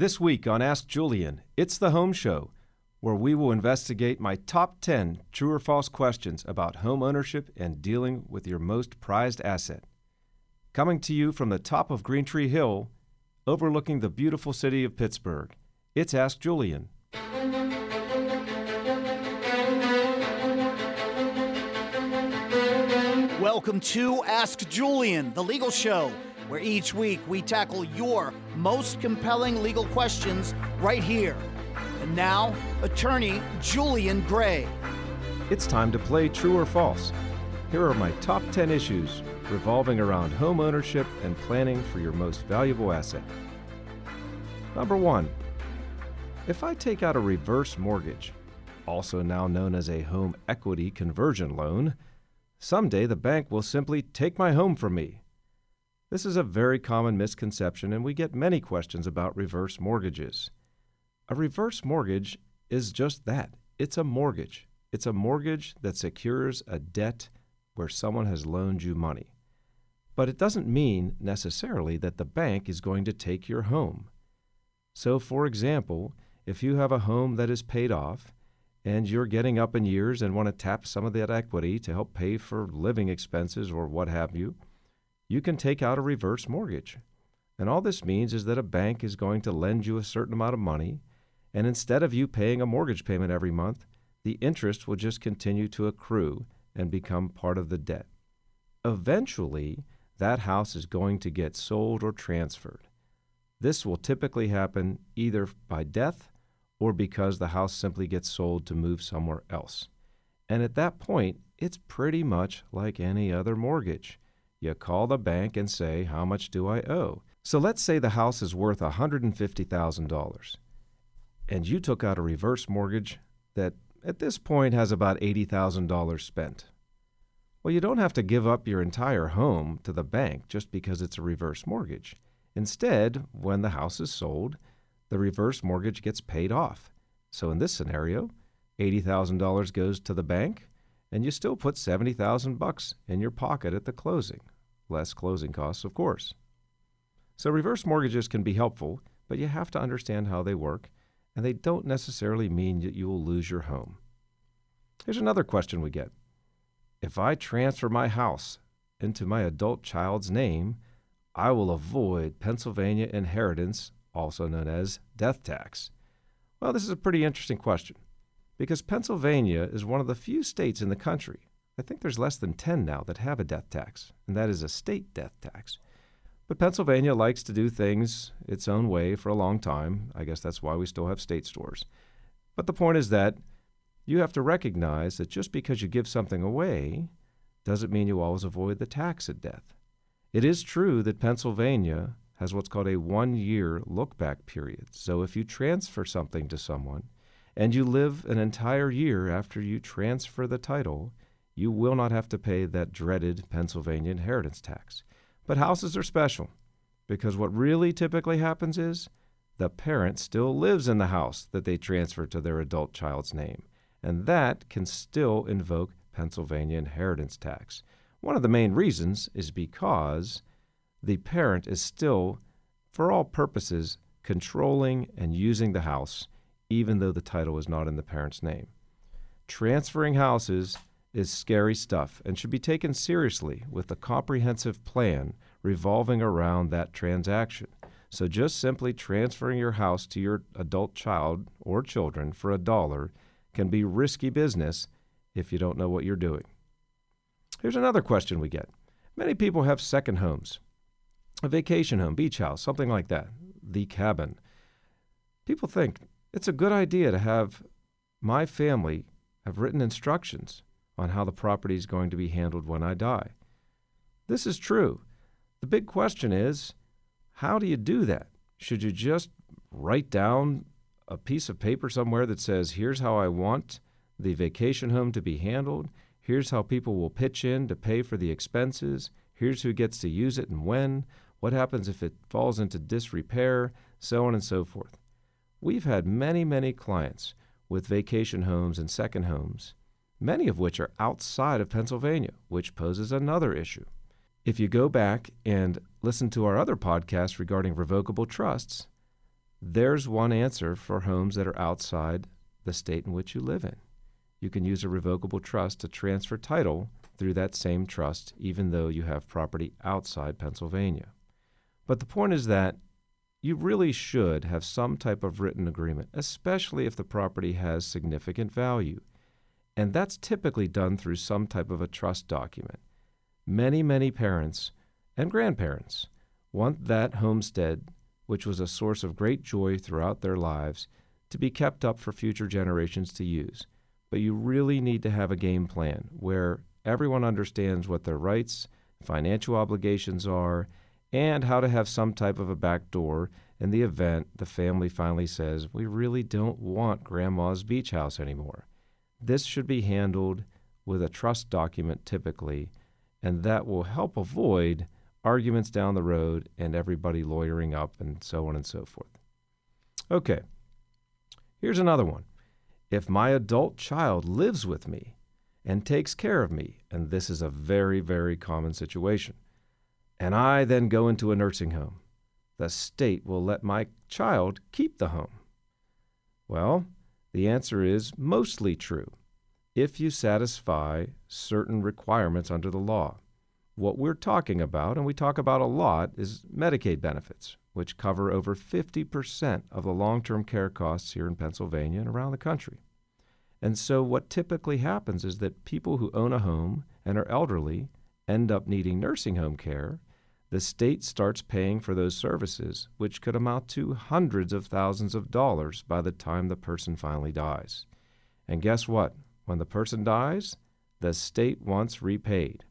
This week on Ask Julian, it's the Home Show, where we will investigate my top 10 true or false questions about home ownership and dealing with your most prized asset. Coming to you from the top of Green Tree Hill, overlooking the beautiful city of Pittsburgh, it's Ask Julian. Welcome to Ask Julian, the legal show where each week we tackle your most compelling legal questions right here. And now, attorney Julian Gray. It's time to play true or false. Here are my top 10 issues revolving around home ownership and planning for your most valuable asset. Number one, if I take out a reverse mortgage, also now known as a home equity conversion loan, someday the bank will simply take my home from me this is a very common misconception, and we get many questions about reverse mortgages. A reverse mortgage is just that it's a mortgage. It's a mortgage that secures a debt where someone has loaned you money. But it doesn't mean necessarily that the bank is going to take your home. So, for example, if you have a home that is paid off and you're getting up in years and want to tap some of that equity to help pay for living expenses or what have you, you can take out a reverse mortgage. And all this means is that a bank is going to lend you a certain amount of money, and instead of you paying a mortgage payment every month, the interest will just continue to accrue and become part of the debt. Eventually, that house is going to get sold or transferred. This will typically happen either by death or because the house simply gets sold to move somewhere else. And at that point, it's pretty much like any other mortgage. You call the bank and say, How much do I owe? So let's say the house is worth $150,000 and you took out a reverse mortgage that at this point has about $80,000 spent. Well, you don't have to give up your entire home to the bank just because it's a reverse mortgage. Instead, when the house is sold, the reverse mortgage gets paid off. So in this scenario, $80,000 goes to the bank and you still put 70,000 bucks in your pocket at the closing, less closing costs, of course. So reverse mortgages can be helpful, but you have to understand how they work, and they don't necessarily mean that you will lose your home. Here's another question we get. If I transfer my house into my adult child's name, I will avoid Pennsylvania inheritance, also known as death tax. Well, this is a pretty interesting question because Pennsylvania is one of the few states in the country. I think there's less than 10 now that have a death tax, and that is a state death tax. But Pennsylvania likes to do things its own way for a long time. I guess that's why we still have state stores. But the point is that you have to recognize that just because you give something away doesn't mean you always avoid the tax at death. It is true that Pennsylvania has what's called a one year look back period. So if you transfer something to someone, and you live an entire year after you transfer the title, you will not have to pay that dreaded Pennsylvania inheritance tax. But houses are special because what really typically happens is the parent still lives in the house that they transfer to their adult child's name, and that can still invoke Pennsylvania inheritance tax. One of the main reasons is because the parent is still, for all purposes, controlling and using the house even though the title is not in the parent's name. Transferring houses is scary stuff and should be taken seriously with a comprehensive plan revolving around that transaction. So just simply transferring your house to your adult child or children for a dollar can be risky business if you don't know what you're doing. Here's another question we get. Many people have second homes, a vacation home, beach house, something like that, the cabin. People think, it's a good idea to have my family have written instructions on how the property is going to be handled when I die. This is true. The big question is how do you do that? Should you just write down a piece of paper somewhere that says, here's how I want the vacation home to be handled, here's how people will pitch in to pay for the expenses, here's who gets to use it and when, what happens if it falls into disrepair, so on and so forth. We've had many, many clients with vacation homes and second homes, many of which are outside of Pennsylvania, which poses another issue. If you go back and listen to our other podcast regarding revocable trusts, there's one answer for homes that are outside the state in which you live in. You can use a revocable trust to transfer title through that same trust, even though you have property outside Pennsylvania. But the point is that you really should have some type of written agreement, especially if the property has significant value. And that's typically done through some type of a trust document. Many, many parents and grandparents want that homestead, which was a source of great joy throughout their lives, to be kept up for future generations to use. But you really need to have a game plan where everyone understands what their rights, financial obligations are, and how to have some type of a back door in the event the family finally says, We really don't want grandma's beach house anymore. This should be handled with a trust document typically, and that will help avoid arguments down the road and everybody lawyering up and so on and so forth. Okay, here's another one. If my adult child lives with me and takes care of me, and this is a very, very common situation, and I then go into a nursing home, the state will let my child keep the home. Well, the answer is mostly true if you satisfy certain requirements under the law. What we're talking about, and we talk about a lot, is Medicaid benefits, which cover over 50% of the long term care costs here in Pennsylvania and around the country. And so, what typically happens is that people who own a home and are elderly end up needing nursing home care. The state starts paying for those services, which could amount to hundreds of thousands of dollars by the time the person finally dies. And guess what? When the person dies, the state wants repaid.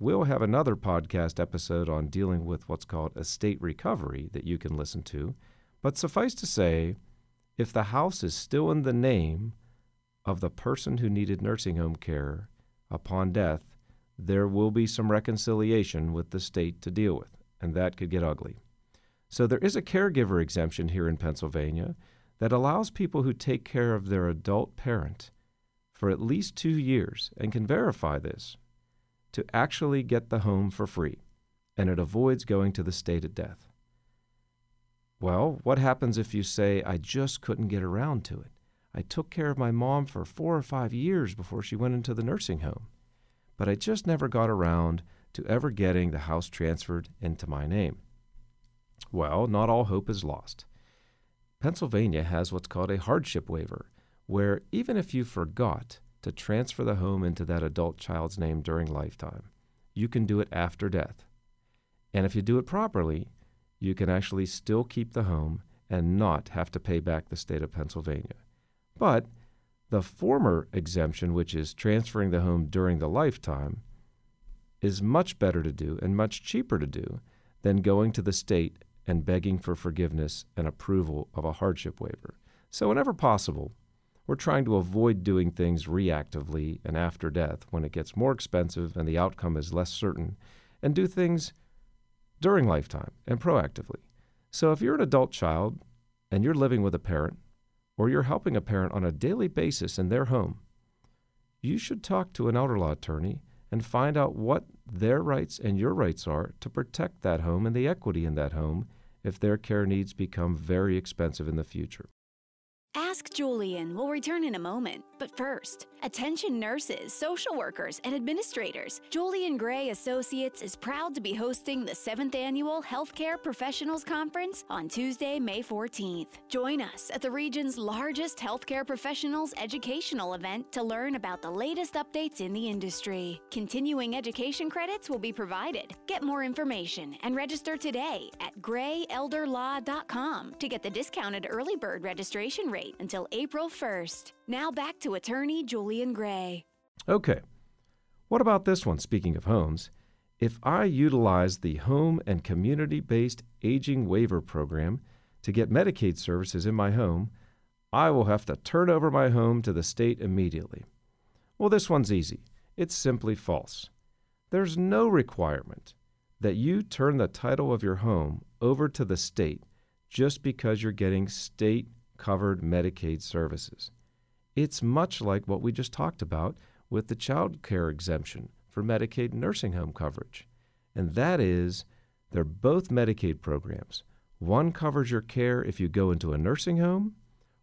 We'll have another podcast episode on dealing with what's called estate recovery that you can listen to. But suffice to say, if the house is still in the name of the person who needed nursing home care upon death, there will be some reconciliation with the state to deal with, and that could get ugly. So there is a caregiver exemption here in Pennsylvania that allows people who take care of their adult parent for at least two years and can verify this to actually get the home for free, and it avoids going to the state at death. Well, what happens if you say, I just couldn't get around to it? I took care of my mom for four or five years before she went into the nursing home, but I just never got around to ever getting the house transferred into my name. Well, not all hope is lost. Pennsylvania has what's called a hardship waiver, where even if you forgot to transfer the home into that adult child's name during lifetime. You can do it after death. And if you do it properly, you can actually still keep the home and not have to pay back the state of Pennsylvania. But the former exemption, which is transferring the home during the lifetime, is much better to do and much cheaper to do than going to the state and begging for forgiveness and approval of a hardship waiver. So, whenever possible, we're trying to avoid doing things reactively and after death when it gets more expensive and the outcome is less certain, and do things during lifetime and proactively. So if you're an adult child and you're living with a parent, or you're helping a parent on a daily basis in their home, you should talk to an elder law attorney and find out what their rights and your rights are to protect that home and the equity in that home if their care needs become very expensive in the future. Ask Julian will return in a moment. But first, attention nurses, social workers, and administrators. Julian Gray Associates is proud to be hosting the 7th Annual Healthcare Professionals Conference on Tuesday, May 14th. Join us at the region's largest healthcare professionals educational event to learn about the latest updates in the industry. Continuing education credits will be provided. Get more information and register today at grayelderlaw.com to get the discounted early bird registration rate until April 1st. Now back to attorney Julian Gray. Okay. What about this one, speaking of homes? If I utilize the Home and Community Based Aging Waiver Program to get Medicaid services in my home, I will have to turn over my home to the state immediately. Well, this one's easy. It's simply false. There's no requirement that you turn the title of your home over to the state just because you're getting state covered Medicaid services. It's much like what we just talked about with the child care exemption for Medicaid nursing home coverage. And that is, they're both Medicaid programs. One covers your care if you go into a nursing home,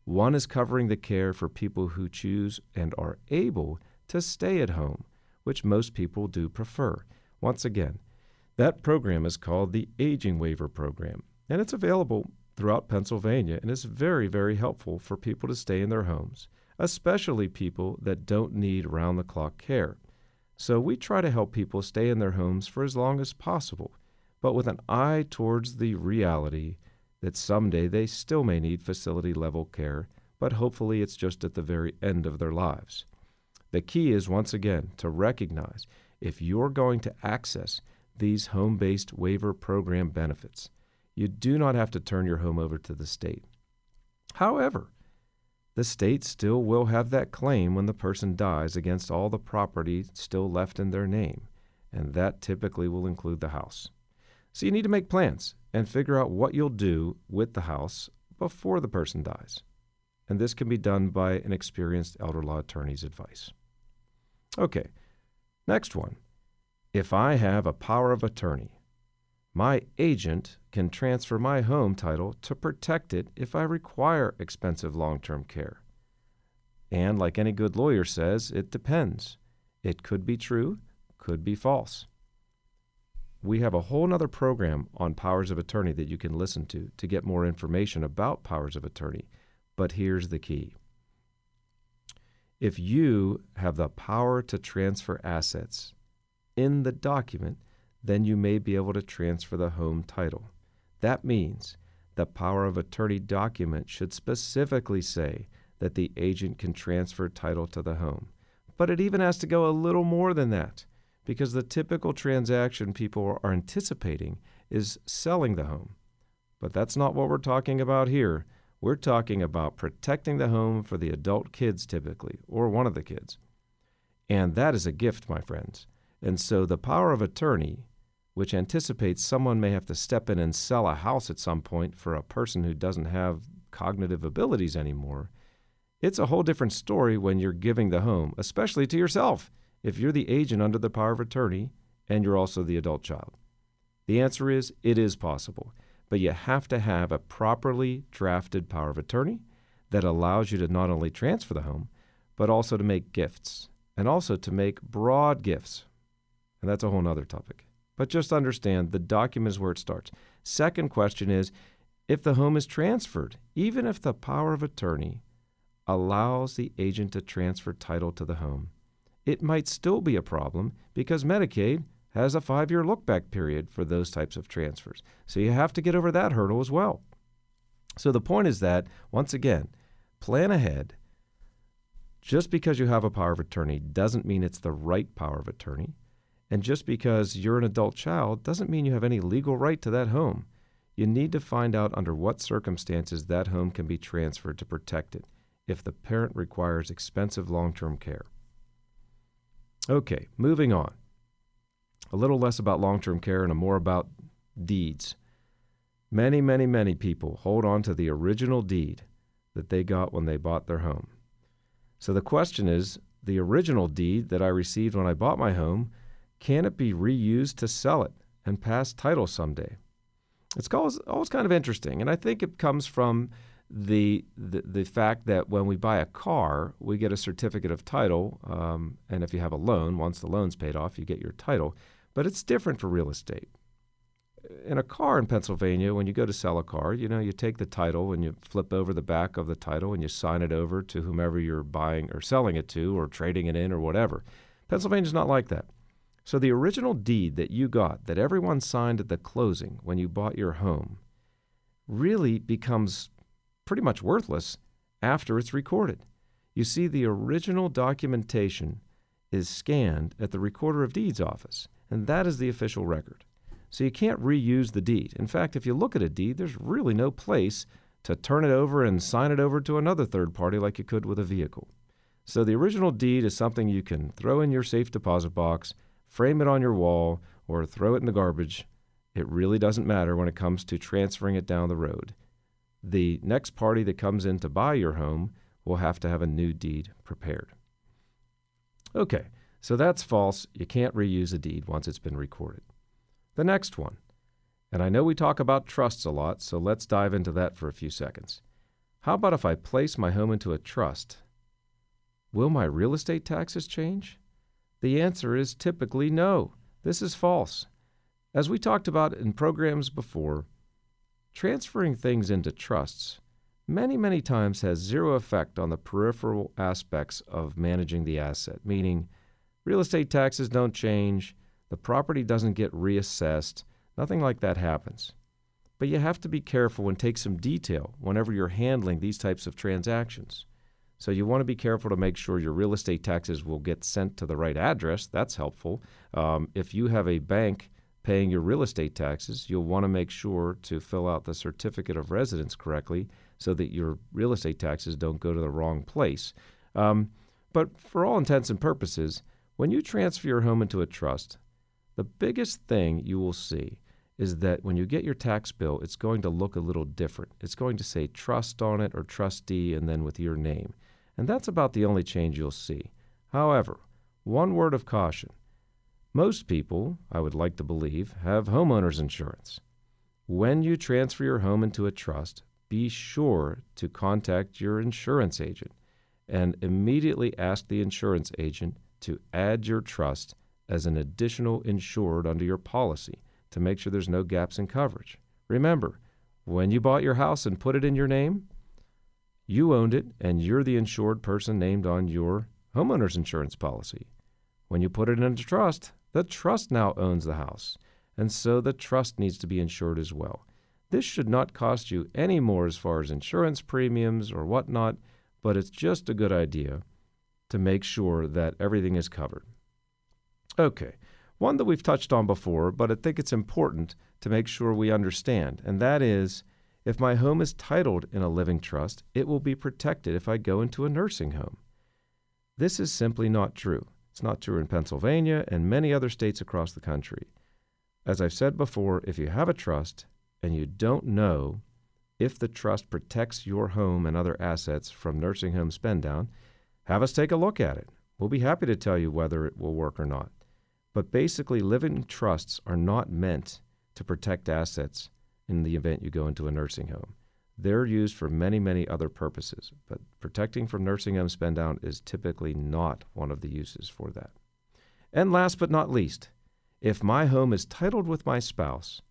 one is covering the care for people who choose and are able to stay at home, which most people do prefer. Once again, that program is called the Aging Waiver Program, and it's available throughout Pennsylvania and is very, very helpful for people to stay in their homes, especially people that don't need round the clock care. So we try to help people stay in their homes for as long as possible, but with an eye towards the reality that someday they still may need facility level care, but hopefully it's just at the very end of their lives. The key is, once again, to recognize if you're going to access these home based waiver program benefits, you do not have to turn your home over to the state. However, the state still will have that claim when the person dies against all the property still left in their name, and that typically will include the house. So you need to make plans and figure out what you'll do with the house before the person dies. And this can be done by an experienced elder law attorney's advice. Okay, next one. If I have a power of attorney, my agent can transfer my home title to protect it if I require expensive long term care. And like any good lawyer says, it depends. It could be true, could be false we have a whole other program on powers of attorney that you can listen to to get more information about powers of attorney. But here's the key if you have the power to transfer assets in the document, then you may be able to transfer the home title. That means the power of attorney document should specifically say that the agent can transfer title to the home. But it even has to go a little more than that because the typical transaction people are anticipating is selling the home. But that's not what we're talking about here. We're talking about protecting the home for the adult kids, typically, or one of the kids. And that is a gift, my friends. And so the power of attorney, which anticipates someone may have to step in and sell a house at some point for a person who doesn't have cognitive abilities anymore, it's a whole different story when you're giving the home, especially to yourself if you're the agent under the power of attorney and you're also the adult child? The answer is it is possible, but you have to have a properly drafted power of attorney that allows you to not only transfer the home, but also to make gifts and also to make broad gifts. And that's a whole other topic. But just understand the document is where it starts. Second question is if the home is transferred, even if the power of attorney allows the agent to transfer title to the home, it might still be a problem because Medicaid has a five year look back period for those types of transfers. So you have to get over that hurdle as well. So the point is that, once again, plan ahead. Just because you have a power of attorney doesn't mean it's the right power of attorney. And just because you're an adult child doesn't mean you have any legal right to that home. You need to find out under what circumstances that home can be transferred to protect it if the parent requires expensive long term care. Okay, moving on. A little less about long term care and a more about deeds. Many, many, many people hold on to the original deed that they got when they bought their home. So the question is the original deed that I received when I bought my home, can it be reused to sell it and pass title someday? It's always, always kind of interesting, and I think it comes from the, the, the fact that when we buy a car, we get a certificate of title, um, and if you have a loan, once the loan's paid off, you get your title. But it's different for real estate. In a car in Pennsylvania, when you go to sell a car, you know you take the title and you flip over the back of the title and you sign it over to whomever you're buying or selling it to or trading it in or whatever. Pennsylvania's not like that. So the original deed that you got, that everyone signed at the closing when you bought your home, really becomes pretty much worthless after it's recorded. You see, the original documentation is scanned at the Recorder of Deeds office, and that is the official record. So you can't reuse the deed. In fact, if you look at a deed, there's really no place to turn it over and sign it over to another third party like you could with a vehicle. So the original deed is something you can throw in your safe deposit box, frame it on your wall, or throw it in the garbage. It really doesn't matter when it comes to transferring it down the road the next party that comes in to buy your home will have to have a new deed prepared. Okay, so that's false. You can't reuse a deed once it's been recorded. The next one And I know we talk about trusts a lot, so let's dive into that for a few seconds. How about if I place my home into a trust? Will my real estate taxes change? The answer is typically no. This is false. As we talked about in programs before, transferring things into trusts many, many times has zero effect on the peripheral aspects of managing the asset, meaning real estate taxes don't change, the property doesn't get reassessed, nothing like that happens. But you have to be careful and take some detail whenever you're handling these types of transactions. So you want to be careful to make sure your real estate taxes will get sent to the right address. That's helpful. Um, if you have a bank paying your real estate taxes, you'll want to make sure to fill out the certificate of residence correctly so that your real estate taxes don't go to the wrong place. Um, but for all intents and purposes, when you transfer your home into a trust, the biggest thing you will see is that when you get your tax bill, it's going to look a little different. It's going to say trust on it or trustee and then with your name. And that's about the only change you'll see. However, one word of caution. Most people, I would like to believe, have homeowners insurance. When you transfer your home into a trust, be sure to contact your insurance agent and immediately ask the insurance agent to add your trust as an additional insured under your policy to make sure there's no gaps in coverage. Remember, when you bought your house and put it in your name, you owned it and you're the insured person named on your homeowner's insurance policy. When you put it into trust, the trust now owns the house, and so the trust needs to be insured as well. This should not cost you any more as far as insurance premiums or whatnot, but it's just a good idea to make sure that everything is covered. Okay, one that we've touched on before, but I think it's important to make sure we understand, and that is if my home is titled in a living trust, it will be protected if I go into a nursing home. This is simply not true. It's not true in Pennsylvania and many other states across the country. As I've said before, if you have a trust and you don't know if the trust protects your home and other assets from nursing home spend down, have us take a look at it. We'll be happy to tell you whether it will work or not. But basically, living trusts are not meant to protect assets in the event you go into a nursing home. They're used for many, many other purposes, but protecting from nursing home spend down is typically not one of the uses for that. And last but not least, if my home is titled with my spouse,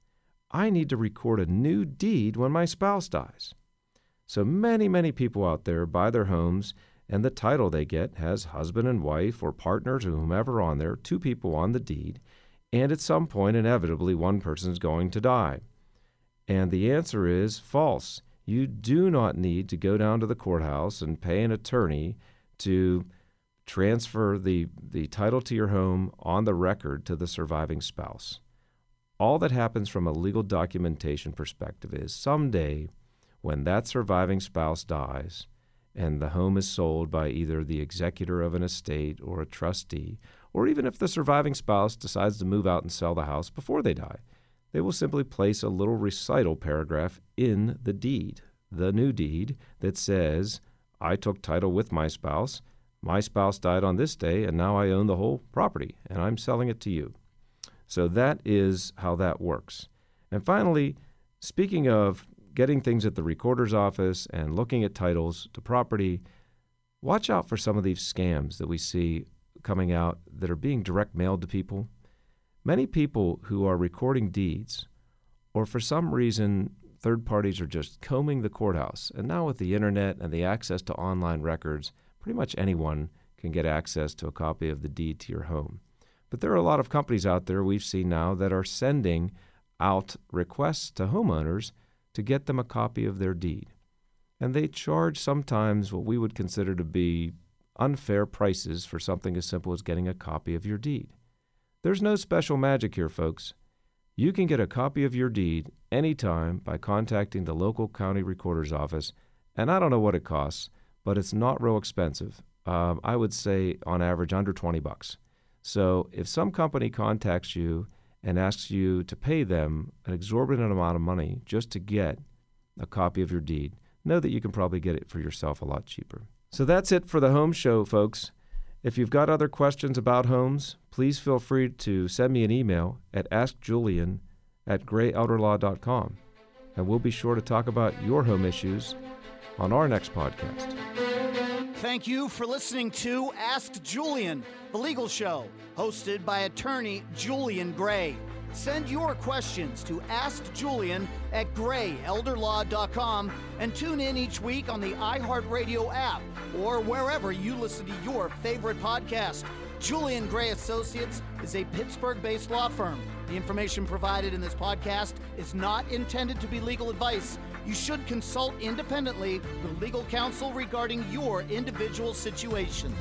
I need to record a new deed when my spouse dies. So many, many people out there buy their homes, and the title they get has husband and wife or partners or whomever on there, two people on the deed, and at some point, inevitably, one person is going to die. And the answer is false. You do not need to go down to the courthouse and pay an attorney to transfer the, the title to your home on the record to the surviving spouse. All that happens from a legal documentation perspective is someday when that surviving spouse dies and the home is sold by either the executor of an estate or a trustee, or even if the surviving spouse decides to move out and sell the house before they die, they will simply place a little recital paragraph in the deed, the new deed, that says, I took title with my spouse. My spouse died on this day, and now I own the whole property, and I'm selling it to you. So that is how that works. And finally, speaking of getting things at the recorder's office and looking at titles to property, watch out for some of these scams that we see coming out that are being direct mailed to people. Many people who are recording deeds, or for some reason, third parties are just combing the courthouse. And now, with the internet and the access to online records, pretty much anyone can get access to a copy of the deed to your home. But there are a lot of companies out there we've seen now that are sending out requests to homeowners to get them a copy of their deed. And they charge sometimes what we would consider to be unfair prices for something as simple as getting a copy of your deed. There's no special magic here, folks. You can get a copy of your deed anytime by contacting the local county recorder's office, and I don't know what it costs, but it's not real expensive. Um, I would say on average under 20 bucks. So if some company contacts you and asks you to pay them an exorbitant amount of money just to get a copy of your deed, know that you can probably get it for yourself a lot cheaper. So that's it for the home show, folks. If you've got other questions about homes, please feel free to send me an email at askjulian at grayelderlaw.com. And we'll be sure to talk about your home issues on our next podcast. Thank you for listening to Ask Julian, the legal show, hosted by attorney Julian Gray. Send your questions to AskJulian at grayelderlaw.com and tune in each week on the iHeartRadio app or wherever you listen to your favorite podcast. Julian Gray Associates is a Pittsburgh based law firm. The information provided in this podcast is not intended to be legal advice. You should consult independently with legal counsel regarding your individual situation.